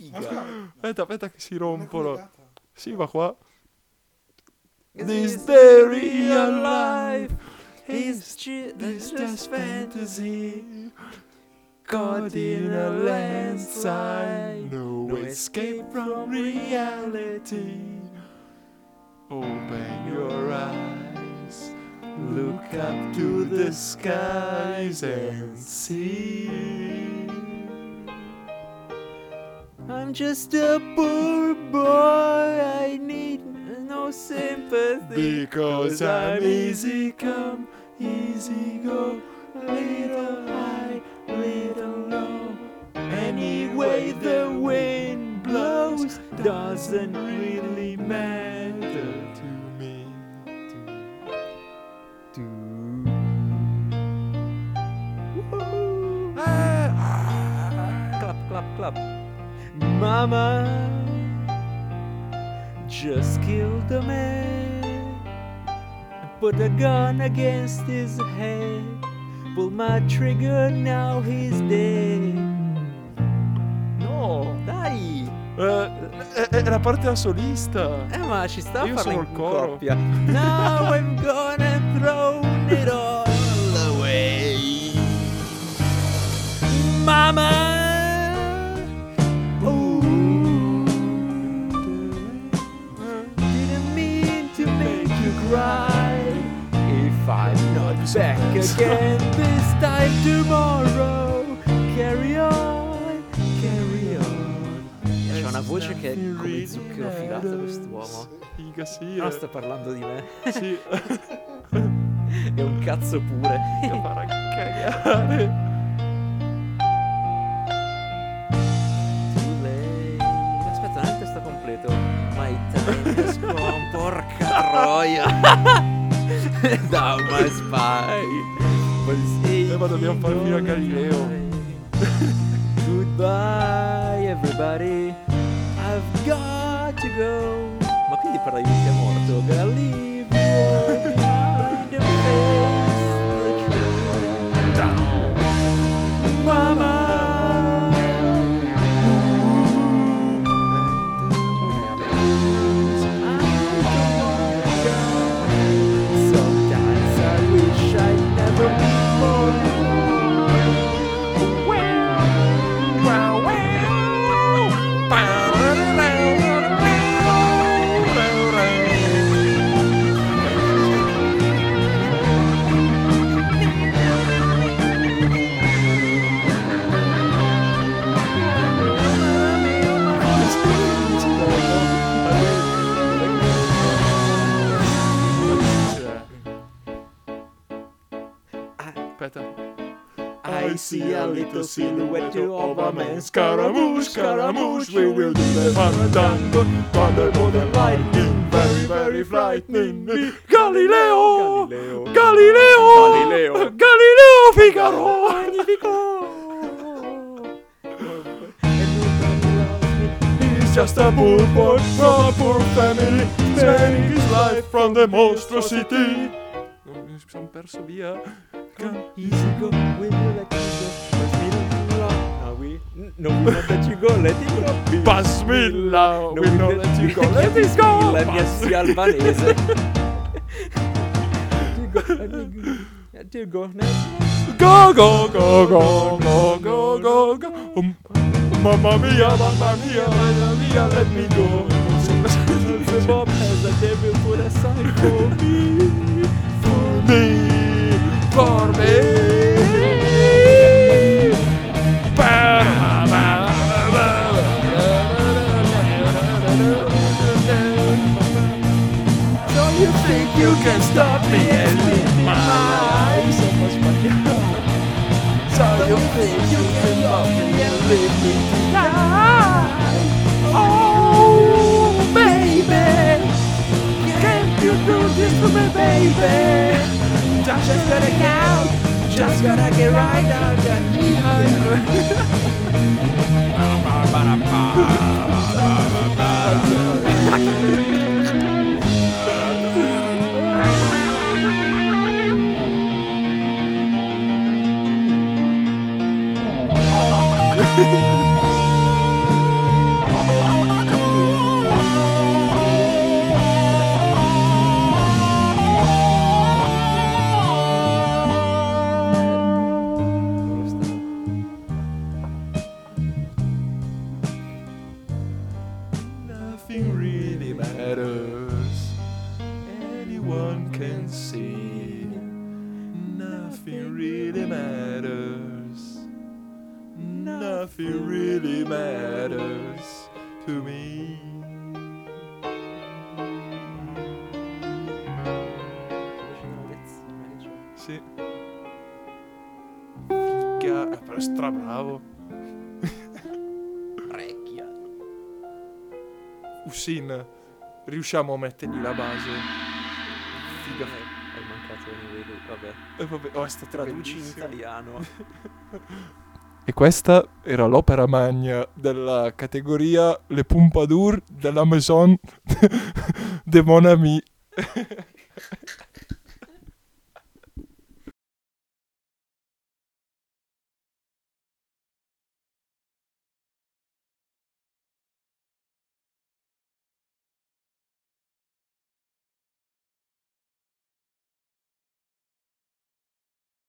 figa. Aspetta, aspetta che si rompono. Sì, va qua. This This is the real life. It's just fantasy. Caught in a landslide. No No escape from reality. Open your eyes. Look up to the skies and see. I'm just a poor boy. I need no sympathy. Because I'm easy come, easy go, little high, little low. Anyway, the wind blows doesn't really matter to me. Ah, ah, ah, clap, clap, clap. Mama just killed a man. Put a gun against his head. Pull my trigger, now he's dead. No, Dai! eh, è, è la parte da solista. Eh, ma ci sta a Io farla sono in il coro. coppia. Now I'm gonna throw it all I'm not back again this time tomorrow, carry on, carry on. C'ha una voce che è come zucchero filato quest'uomo. Figa, sì. Non eh. sta parlando di me. Sì. È un cazzo pure. Che farà cagare. Too late. Aspetta, non è il testo completo. My time has gone, porca troia. Dá mais pai. mas Lembra da minha família é Galileu. Goodbye, everybody. I've got to go. Ma quindi parli di é morto, é Galileu. Little silhouette of a man. Scaramouche, Scaramouche, we will do the fandango. Thunderbolt and lightning, very, very frightening Galileo, Galileo. Galileo, Galileo. Galileo Figaro. He's just a poor boy from a poor family Sparing his life from the monstrosity. Sono perso via. Easy go, we will let you go. No, we not let you go. Let it go. Basmilla, we know let you go, let it it go La mia zia albanese. Let you go, let you go. Let you go. Go, go, go, go, go, go, go, go. Um, mamma mia, mamma mia, mamma mia, let me go. The Bob has a devil put aside for me. For me, for me. You think you can love me and leave me tonight? Oh, baby, can't you do this to me, baby? Just gonna count, just gonna get right down nothing Nothing really matters. Nothing really matters to me. Sì. Figa, eh, però è strabravo. Parecchia. Usin, riusciamo a mettergli la base. Figa. Hai mancato di vabbè. E vabbè, oh, è stato Traduci in italiano. E questa era l'opera magna della categoria Le Pompadour della Maison de Mon Ami.